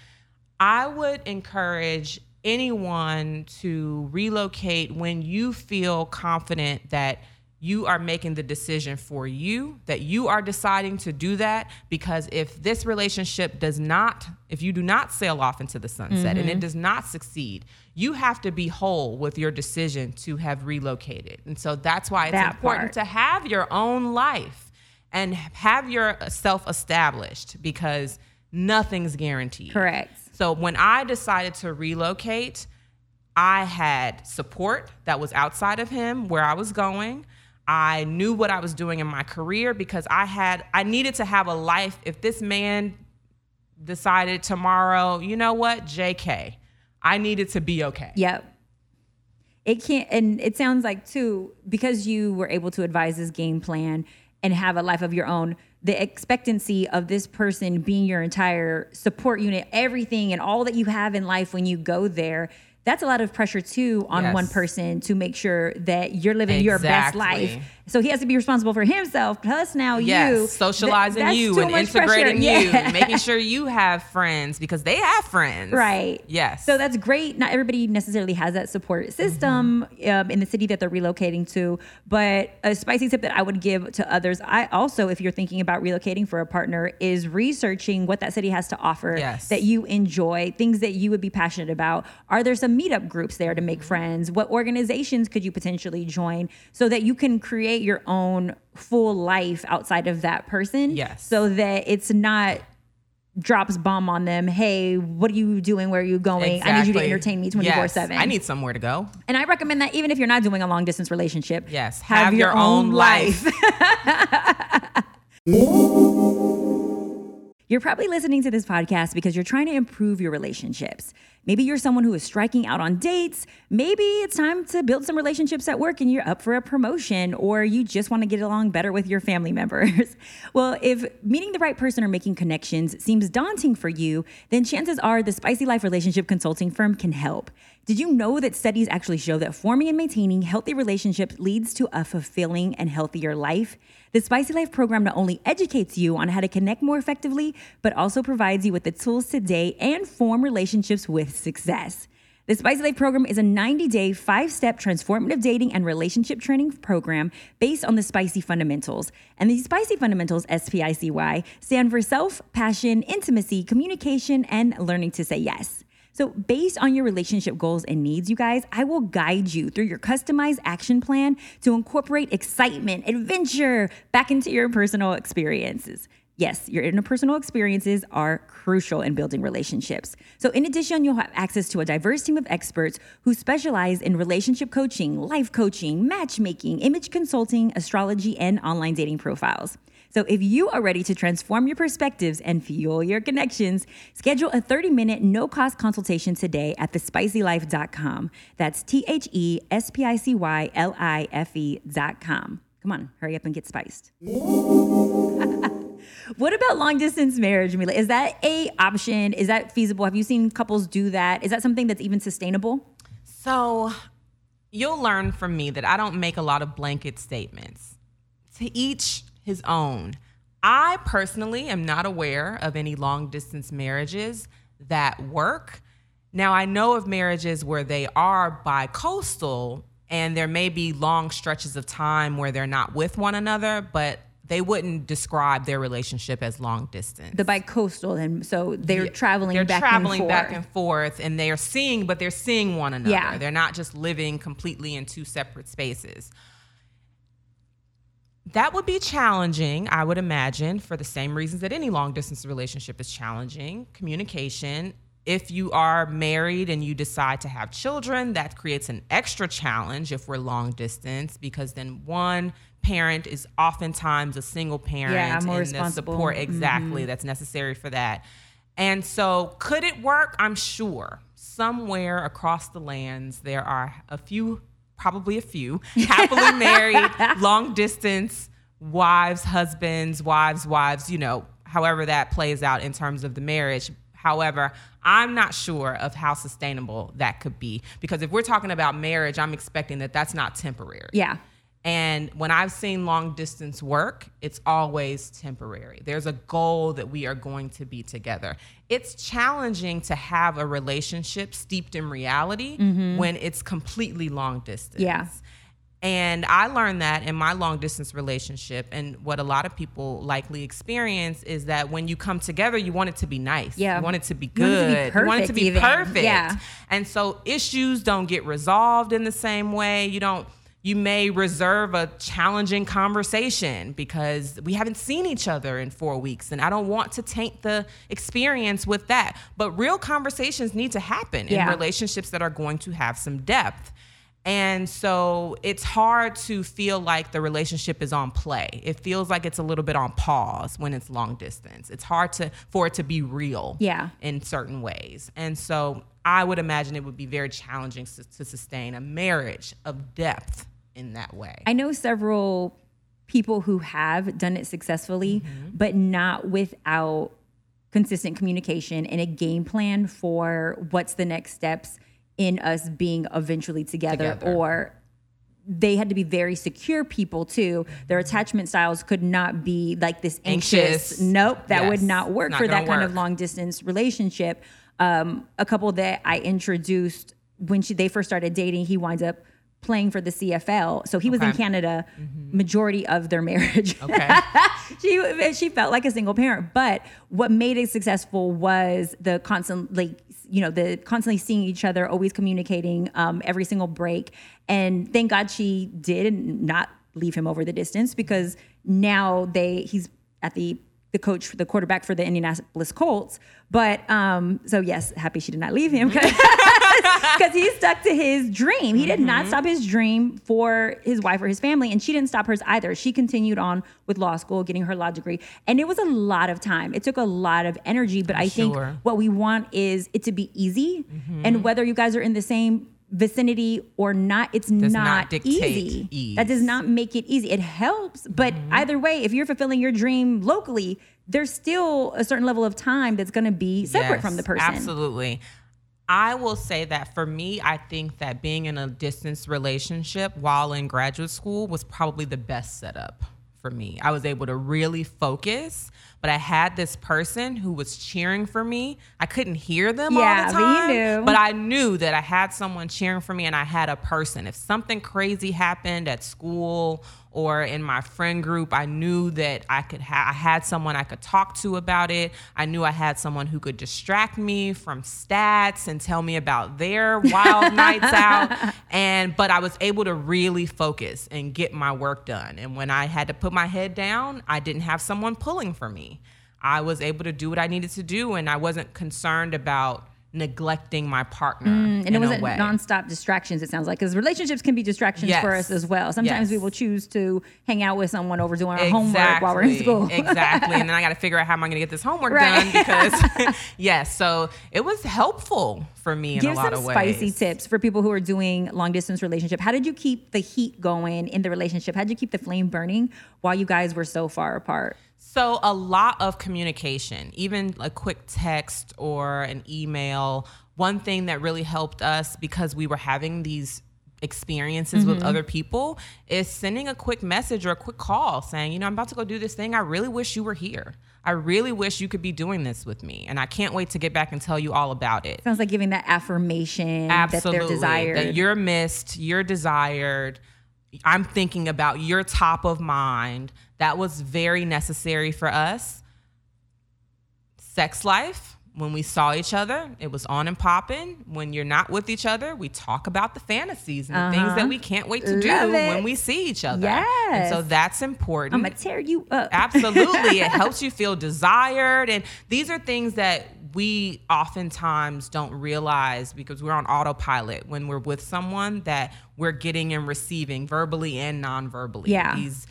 B: I would encourage anyone to relocate when you feel confident that you are making the decision for you, that you are deciding to do that. Because if this relationship does not, if you do not sail off into the sunset and it mm-hmm. does not succeed, you have to be whole with your decision to have relocated. And so that's why it's
A: That
B: important
A: part.
B: to have your own life and have yourself established because nothing's guaranteed.
A: correct
B: So when I decided to relocate, I had support that was outside of him where I was going. I knew what I was doing in my career because I had I needed to have a life. If this man decided tomorrow, you know what, JK, I needed to be okay.
A: Yep. It can't, and it sounds like too, because you were able to advise this game plan and have a life of your own, the expectancy of this person being your entire support unit, everything and all that you have in life when you go there that's a lot of pressure too on yes. one person to make sure that you're living exactly. your best life. So he has to be responsible for himself. Plus now
B: yes,
A: you
B: socializing th- you and integrating yeah. you, making sure you have friends because they have friends.
A: Right.
B: Yes.
A: So that's great. Not everybody necessarily has that support system mm-hmm. um, in the city that they're relocating to. But a spicy tip that I would give to others, I also, if you're thinking about relocating for a partner, is researching what that city has to offer
B: yes.
A: that you enjoy, things that you would be passionate about. Are there some meetup groups there to make friends? What organizations could you potentially join so that you can create your own full life outside of that person?
B: Yes.
A: So that it's not drops bomb on them. Hey, what are you doing? Where are you going? Exactly. I need you to entertain me 24 yes. 7.
B: I need somewhere to go.
A: And I recommend that even if you're not doing a long distance relationship,
B: yes, have, have your, your, own, own life.
A: life. You're probably listening to this podcast because you're trying to improve your relationships. Maybe you're someone who is striking out on dates. Maybe it's time to build some relationships at work and you're up for a promotion, or you just want to get along better with your family members. well, if meeting the right person or making connections seems daunting for you, then chances are the Spicy Life Relationship Consulting Firm can help. Did you know that studies actually show that forming and maintaining healthy relationships leads to a fulfilling and healthier life? The Spicy Life program not only educates you on how to connect more effectively, but also provides you with the tools to date and form relationships with success. The Spicy Life program is a 90 day, five step transformative dating and relationship training program based on the Spicy Fundamentals. And the Spicy Fundamentals, S P I C Y, stand for self, passion, intimacy, communication, and learning to say yes. So, based on your relationship goals and needs, you guys, I will guide you through your customized action plan to incorporate excitement, adventure back into your personal experiences. Yes, your interpersonal experiences are crucial in building relationships. So, in addition, you'll have access to a diverse team of experts who specialize in relationship coaching, life coaching, matchmaking, image consulting, astrology, and online dating profiles. So if you are ready to transform your perspectives and fuel your connections, schedule a 30 minute no cost consultation today at thespicylife.com. That's T H E S P I C Y L I F E.com. Come on, hurry up and get spiced. what about long distance marriage, Mila? Is that a option? Is that feasible? Have you seen couples do that? Is that something that's even sustainable?
B: So, you'll learn from me that I don't make a lot of blanket statements. To each his own. I personally am not aware of any long distance marriages that work. Now, I know of marriages where they are bi coastal and there may be long stretches of time where they're not with one another, but they wouldn't describe their relationship as long distance.
A: The bi-coastal, and so they're yeah, traveling.
B: They're
A: back
B: traveling
A: and
B: back and forth, and they are seeing, but they're seeing one another. Yeah. they're not just living completely in two separate spaces. That would be challenging, I would imagine, for the same reasons that any long distance relationship is challenging. Communication. If you are married and you decide to have children, that creates an extra challenge if we're long distance because then one parent is oftentimes a single parent
A: yeah, more
B: and
A: responsible.
B: the support exactly mm-hmm. that's necessary for that. And so, could it work? I'm sure somewhere across the lands there are a few probably a few happily married, long distance wives, husbands, wives, wives, you know, however that plays out in terms of the marriage. However, I'm not sure of how sustainable that could be because if we're talking about marriage, I'm expecting that that's not temporary.
A: Yeah.
B: And when I've seen long distance work, it's always temporary. There's a goal that we are going to be together. It's challenging to have a relationship steeped in reality mm-hmm. when it's completely long distance.
A: Yeah.
B: And I learned that in my long distance relationship. And what a lot of people likely experience is that when you come together, you want it to be nice.
A: Yeah.
B: You want it to be good.
A: You
B: want it to be
A: perfect.
B: perfect.
A: Yeah.
B: And so issues don't get resolved in the same way. You don't you may reserve a challenging conversation because we haven't seen each other in four weeks and I don't want to taint the experience with that. But real conversations need to happen
A: yeah.
B: in relationships that are going to have some depth. And so it's hard to feel like the relationship is on play. It feels like it's a little bit on pause when it's long distance. It's hard to for it to be real
A: Yeah.
B: in certain ways. And so I would imagine it would be very challenging to, to sustain a marriage of depth in that way.
A: I know several people who have done it successfully,
B: Mm-hmm.
A: but not without consistent communication and a game plan for what's the next steps in us being eventually together,
B: Together.
A: or they had to be very secure people too. Their attachment styles could not be like this anxious.
B: Anxious.
A: Nope, that would not work
B: not
A: for that
B: gonna
A: kind of long distance relationship. Um, a couple that I introduced when she, they first started dating, he winds up playing for the CFL. So he was in
B: Okay.
A: Canada majority of their marriage.
B: Okay.
A: she she felt like a single parent, but what made it successful was the constant like you know the constantly seeing each other, always communicating um, every single break, and thank God she did not leave him over the distance because now they he's at the the coach the quarterback for the Indianapolis Colts. But um, so yes, happy she did not leave him because he stuck to his dream. He did not mm-hmm. stop his dream for his wife or his family, and she didn't stop hers either. She continued on with law school, getting her law degree, and it was a lot of time. It took a lot of energy, but I think
B: Sure.
A: what we want is it to be easy, and mm-hmm. whether you guys are in the same vicinity or not it's
B: not
A: not, easy
B: ease.
A: that does not make it easy it helps but mm-hmm. either way if you're fulfilling your dream locally there's still a certain level of time that's going to be separate
B: Yes,
A: from the person
B: Absolutely. I will say that for me, I think that being in a distance relationship while in graduate school was probably the best setup for me. I was able to really focus, but I had this person who was cheering for me. I couldn't hear them
A: Yeah,
B: all the
A: but you
B: time,
A: knew.
B: but I knew that I had someone cheering for me and I had a person. If something crazy happened at school or in my friend group, I knew that I could ha- I had someone I could talk to about it. I knew I had someone who could distract me from stats and tell me about their wild nights out. And but I was able to really focus and get my work done. And when I had to put my head down, I didn't have someone pulling for me. I was able to do what I needed to do and I wasn't concerned about neglecting my partner
A: Mm, and it wasn't nonstop distractions. It sounds like because relationships can be distractions for us as well. Sometimes we will choose to hang out with someone over doing our homework while we're in school.
B: exactly. And then I got to figure out how am I going to get this homework
A: Right.
B: done because, yes. So it was helpful for me in
A: Give
B: a lot
A: some
B: of ways.
A: spicy tips for people who are doing long distance relationship. How did you keep the heat going in the relationship? How did you keep the flame burning while you guys were so far apart?
B: So a lot of communication, even a quick text or an email. One thing that really helped us because we were having these experiences with
A: Mm-hmm.
B: other people is sending a quick message or a quick call saying, you know, I'm about to go do this thing. I really wish you were here. I really wish you could be doing this with me. And I can't wait to get back and tell you all about it.
A: Sounds like giving that affirmation
B: Absolutely.
A: that they're desired.
B: That you're missed, you're desired. I'm thinking about your top of mind. That was very necessary for us. Sex life, when we saw each other, it was on and popping. When you're not with each other, we talk about the fantasies and the things that we can't wait to do
A: Uh-huh. It.
B: when we see each other. And so that's important.
A: I'm gonna tear you up.
B: Absolutely. it helps you feel desired. And these are things that we oftentimes don't realize because we're on autopilot when we're with someone that we're getting and receiving verbally and non-verbally.
A: Yeah.
B: These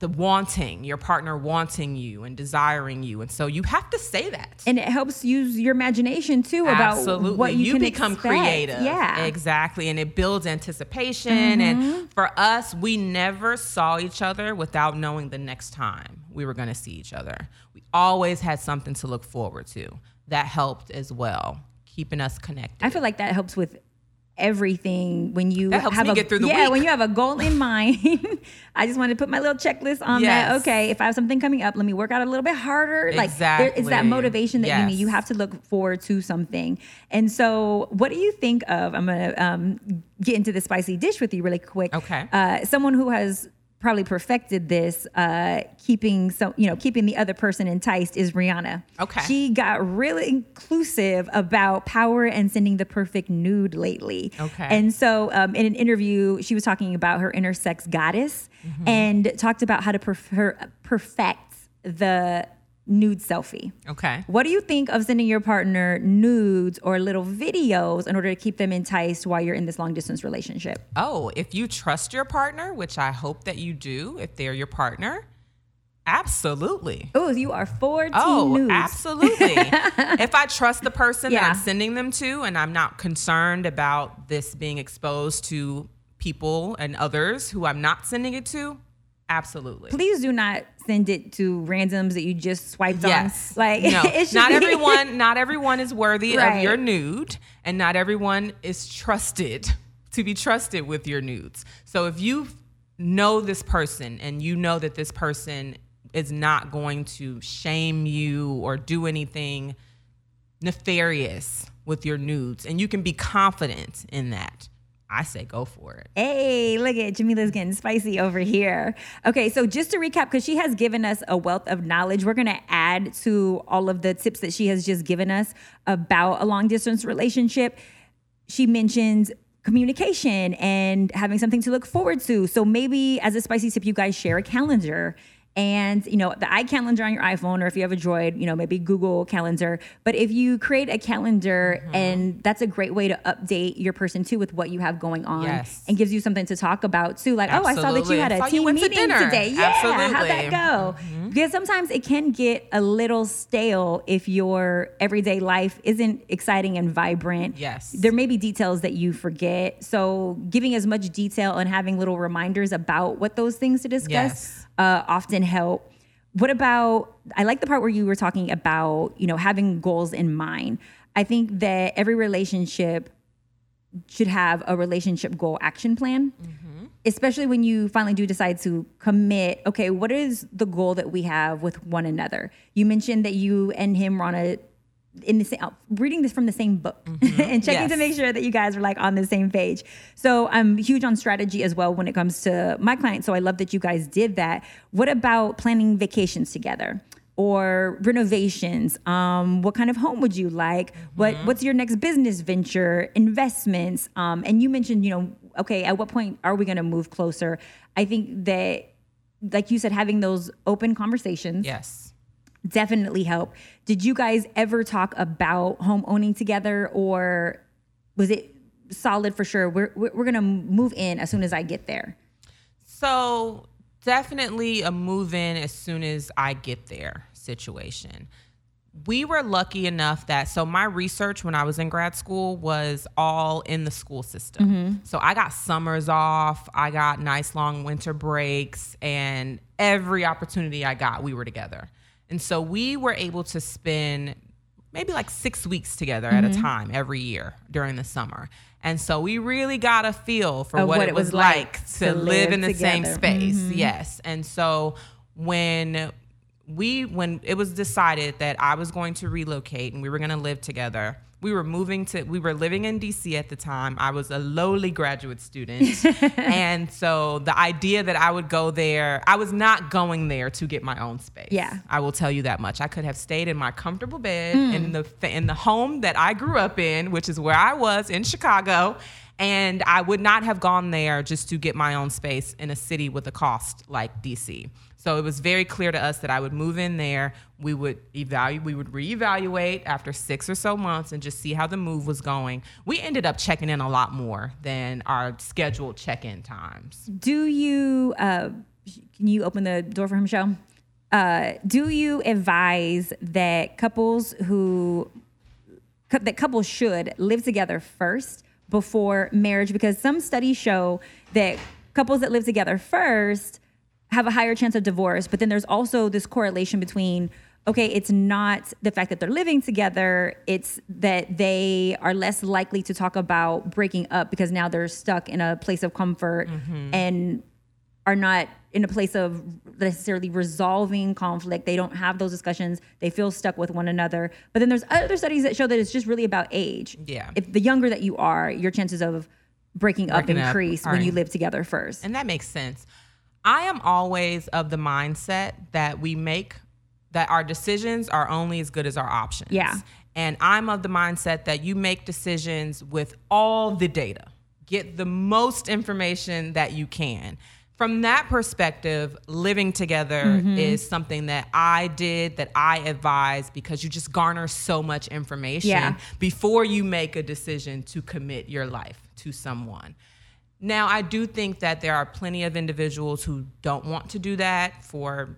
B: the wanting, your partner wanting you and desiring you. And so you have to say that.
A: and it helps use your imagination too about
B: Absolutely.
A: what you, can
B: become
A: expect.
B: creative.
A: Yeah.
B: Exactly. And it builds anticipation.
A: Mm-hmm.
B: And for us, we never saw each other without knowing the next time we were going to see each other. We always had something to look forward to. That helped as well, keeping us connected.
A: I feel like that helps with everything when you have
B: me
A: a
B: get through the
A: yeah
B: week.
A: when you have a goal in mind. I just wanted to put my little checklist on that. Okay, if I have something coming up, let me work out a little bit harder. Like there, it's that motivation that you need. You have to look forward to something. And so, what do you think of? I'm gonna um, get into the spicy dish with you really quick.
B: Okay.
A: Uh, someone who has probably perfected this uh keeping so you know keeping the other person enticed is rihanna
B: Okay.
A: she got really inclusive about power and sending the perfect nude lately.
B: Okay.
A: And so um, in an interview, she was talking about her intersex goddess
B: Mm-hmm.
A: and talked about how to perf- her, perfect the nude selfie.
B: Okay.
A: What do you think of sending your partner nudes or little videos in order to keep them enticed while you're in this long distance relationship?
B: Oh, if you trust your partner, which I hope that you do, if they're your partner, absolutely.
A: Oh, you are for team
B: Oh,
A: nudes.
B: absolutely. if I trust the person
A: Yeah.
B: that I'm sending them to and I'm not concerned about this being exposed to people and others who I'm not sending it to, absolutely.
A: Please do not send it to randoms that you just swiped
B: Yes.
A: on. Like
B: no, not
A: be-
B: everyone, not everyone is worthy
A: Right.
B: of your nude, and not everyone is trusted to be trusted with your nudes. So if you know this person and you know that this person is not going to shame you or do anything nefarious with your nudes, and you can be confident in that, I say go for it.
A: Hey, look at Jamila's getting spicy over here. Okay, so just to recap, because she has given us a wealth of knowledge, we're gonna add to all of the tips that she has just given us about a long distance relationship. She mentions communication and having something to look forward to. So maybe as a spicy tip, you guys share a calendar and you know the iCalendar on your iPhone, or if you have a Droid, you know maybe Google Calendar. But if you create a calendar, mm-hmm. and that's a great way to update your person too with what you have going on,
B: Yes.
A: and gives you something to talk about too. Like, oh, I saw that you had a team
B: went to
A: meeting today. Yeah, how'd that
B: Absolutely.
A: go? Mm-hmm. Because sometimes it can get a little stale if your everyday life isn't exciting and vibrant.
B: Yes.
A: there may be details that you forget. So giving as much detail and having little reminders about what those things to discuss
B: Yes.
A: Uh, often help. What about? I like the part where you were talking about you know having goals in mind. I think that every relationship should have a relationship goal action plan, especially when you finally do decide to commit. Okay, what is the goal that we have with one another? You mentioned that you and him were on a in the same reading this from the same book and checking to make sure that you guys are like on the same page. So I'm huge on strategy as well when it comes to my clients. So I love that you guys did that. What about planning vacations together? Or renovations. Um, what kind of home would you like? What What's your next business venture? Investments. Um, and you mentioned, you know, okay, at what point are we going to move closer? I think that, like you said, having those open conversations
B: Yes.
A: Definitely help. Did you guys ever talk about home owning together, or was it solid for sure? We're we're, we're gonna move in as soon as I get there.
B: So definitely a move in as soon as I get there situation. We were lucky enough that so my research when I was in grad school was all in the school system. Mm-hmm. So I got summers off, I got nice long winter breaks, and every opportunity I got, we were together. And so we were able to spend maybe like six weeks together at a mm-hmm. time every year during the summer. And so we really got a feel for
A: Of
B: what, it was like, to,
A: to
B: live,
A: live
B: in the same
A: together.
B: space. Mm-hmm. Yes. And so when we when it was decided that I was going to relocate and we were going to live together, we were moving to we were living in DC at the time. I was a lowly graduate student. and so the idea that I would go there, I was not going there to get my own space.
A: Yeah.
B: I will tell you that much. I could have stayed in my comfortable bed
A: Hmm.
B: in the in the home that I grew up in, which is where I was in Chicago, and I would not have gone there just to get my own space in a city with a cost like DC. So it was very clear to us that I would move in there. We would evaluate, we would reevaluate after six or so months and just see how the move was going. We ended up checking in a lot more than our scheduled check-in times.
A: Do you? Uh, can you open the door for him, show? Uh, do you advise that couples who that couples should live together first before marriage? Because some studies show that couples that live together first have a higher chance of divorce. But then there's also this correlation between okay, it's not the fact that they're living together, it's that they are less likely to talk about breaking up because now they're stuck in a place of comfort mm-hmm. and are not in a place of necessarily resolving conflict. They don't have those discussions. They feel stuck with one another. But then there's other studies that show that it's just really about age.
B: Yeah.
A: If the younger that you are, your chances of breaking up
B: Breaking up
A: increase
B: are
A: when you live together first.
B: And that makes sense. I am always of the mindset that we make that our decisions are only as good as our options.
A: Yeah.
B: And I'm of the mindset that you make decisions with all the data. Get the most information that you can. from that perspective, living together mm-hmm. is something that I did, that I advise because you just garner so much information yeah. before you make a decision to commit your life to someone. Now, I do think that there are plenty of individuals who don't want to do that for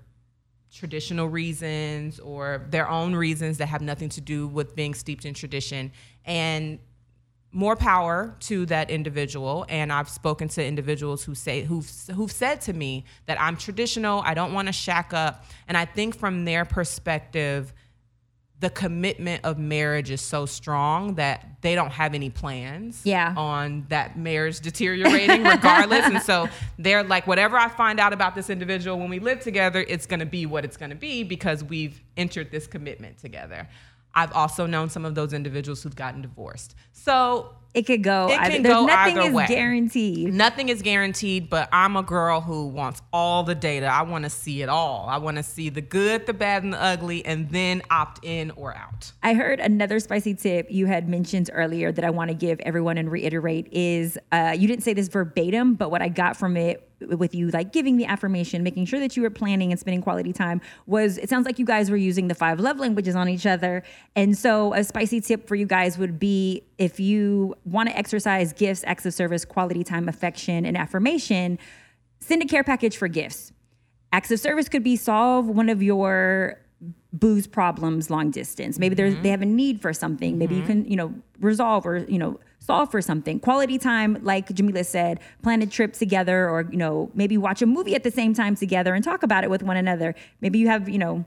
B: traditional reasons or their own reasons that have nothing to do with being steeped in tradition. And more power to that individual and i've spoken to individuals who say who've who've said to me that i'm traditional i don't want to shack up and i think from their perspective the commitment of marriage is so strong that they don't have any plans
A: yeah.
B: on that marriage deteriorating regardless and so they're like whatever i find out about this individual when we live together it's going to be what it's going to be because we've entered this commitment together I've also known some of those individuals who've gotten divorced. So
A: it could go.
B: It can go
A: nothing
B: either
A: is
B: way.
A: guaranteed.
B: Nothing is guaranteed, but I'm a girl who wants all the data. I want to see it all. I want to see the good, the bad, and the ugly, and then opt in or out.
A: I heard another spicy tip you had mentioned earlier that I want to give everyone and reiterate is uh, you didn't say this verbatim, but what I got from it with you like giving the affirmation making sure that you were planning and spending quality time was it sounds like you guys were using the five love languages on each other and so a spicy tip for you guys would be if you want to exercise gifts acts of service quality time affection and affirmation send a care package for gifts acts of service could be solve one of your boo's problems long distance maybe mm-hmm. they have a need for something maybe mm-hmm. you can you know resolve or you know solve for something. Quality time, like Jamila said, plan a trip together or, you know, maybe watch a movie at the same time together and talk about it with one another. Maybe you have, you know,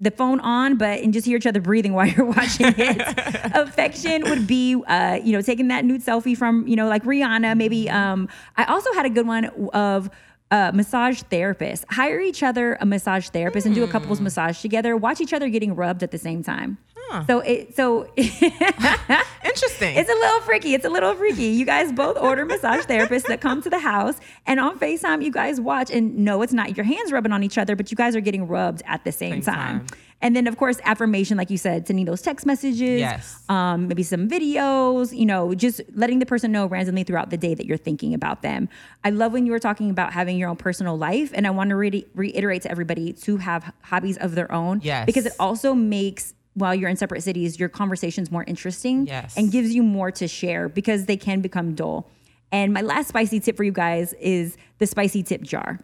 A: the phone on, but and just hear each other breathing while you're watching it. Affection would be, uh, you know, taking that nude selfie from, you know, like Rihanna. Maybe. Um, I also had a good one of uh, massage therapist. Hire each other a massage therapist mm. and do a couples hmm. massage together. Watch each other getting rubbed at the same time. Huh. So it so
B: interesting.
A: It's a little freaky. It's a little freaky. You guys both order massage therapists that come to the house, and on Facetime, you guys watch. And no, it's not your hands rubbing on each other, but you guys are getting rubbed at the same, same time. time. And then, of course, affirmation, like you said, sending those text messages,
B: yes.
A: um, maybe some videos, you know, just letting the person know randomly throughout the day that you're thinking about them. I love when you were talking about having your own personal life. And I want to re- reiterate to everybody to have hobbies of their own.
B: Yes.
A: Because it also makes while you're in separate cities, your conversation's more interesting
B: yes.
A: and gives you more to share because they can become dull. And my last spicy tip for you guys is the spicy tip jar.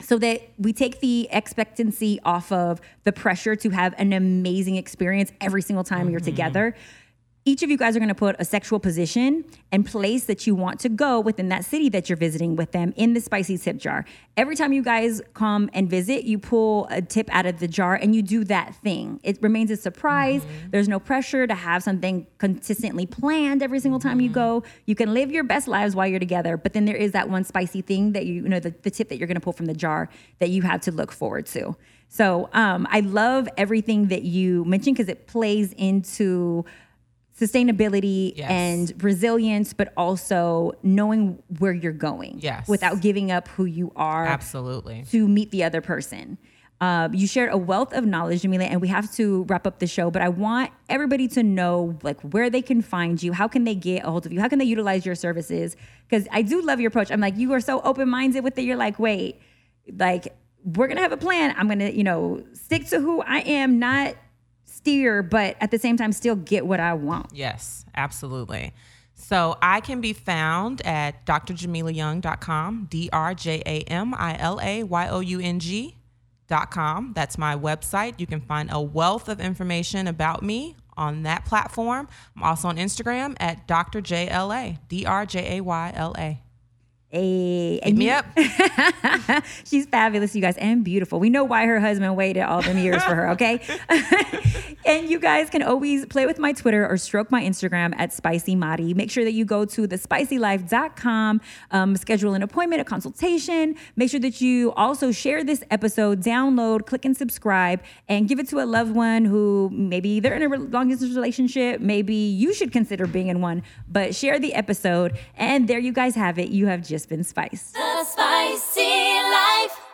A: So that we take the expectancy off of the pressure to have an amazing experience every single time mm-hmm. you're together each of you guys are going to put a sexual position and place that you want to go within that city that you're visiting with them in the spicy tip jar. Every time you guys come and visit, you pull a tip out of the jar and you do that thing. It remains a surprise. Mm-hmm. There's no pressure to have something consistently planned every single time mm-hmm. you go. You can live your best lives while you're together, but then there is that one spicy thing that you, you know, the, the tip that you're going to pull from the jar that you have to look forward to. So um, I love everything that you mentioned because it plays into sustainability yes. and resilience, but also knowing where you're going.
B: Yes.
A: Without giving up who you are.
B: Absolutely.
A: To meet the other person. Uh, you shared a wealth of knowledge, Jamila, and we have to wrap up the show. But I want everybody to know like where they can find you, how can they get a hold of you, how can they utilize your services? Because I do love your approach. I'm like, you are so open minded with it. You're like, wait, like we're gonna have a plan. I'm gonna, you know, stick to who I am, not steer, but at the same time, still get what I want.
B: Yes, absolutely. So I can be found at drjamilayoung.com, D R J A M I L A Y O U N G.com. That's my website. You can find a wealth of information about me on that platform. I'm also on Instagram at drjayla, D R J A Y L A.
A: Hey,
B: Hit me up.
A: She's fabulous, you guys, and beautiful. We know why her husband waited all them years for her, okay? and you guys can always play with my Twitter or stroke my Instagram at Spicy. Make sure that you go to thespicylife.com, um, schedule an appointment, a consultation. Make sure that you also share this episode, download, click and subscribe, and give it to a loved one who maybe they're in a long distance relationship. Maybe you should consider being in one, but share the episode. And there you guys have it. You have just been spiced.
C: The Spicy Life.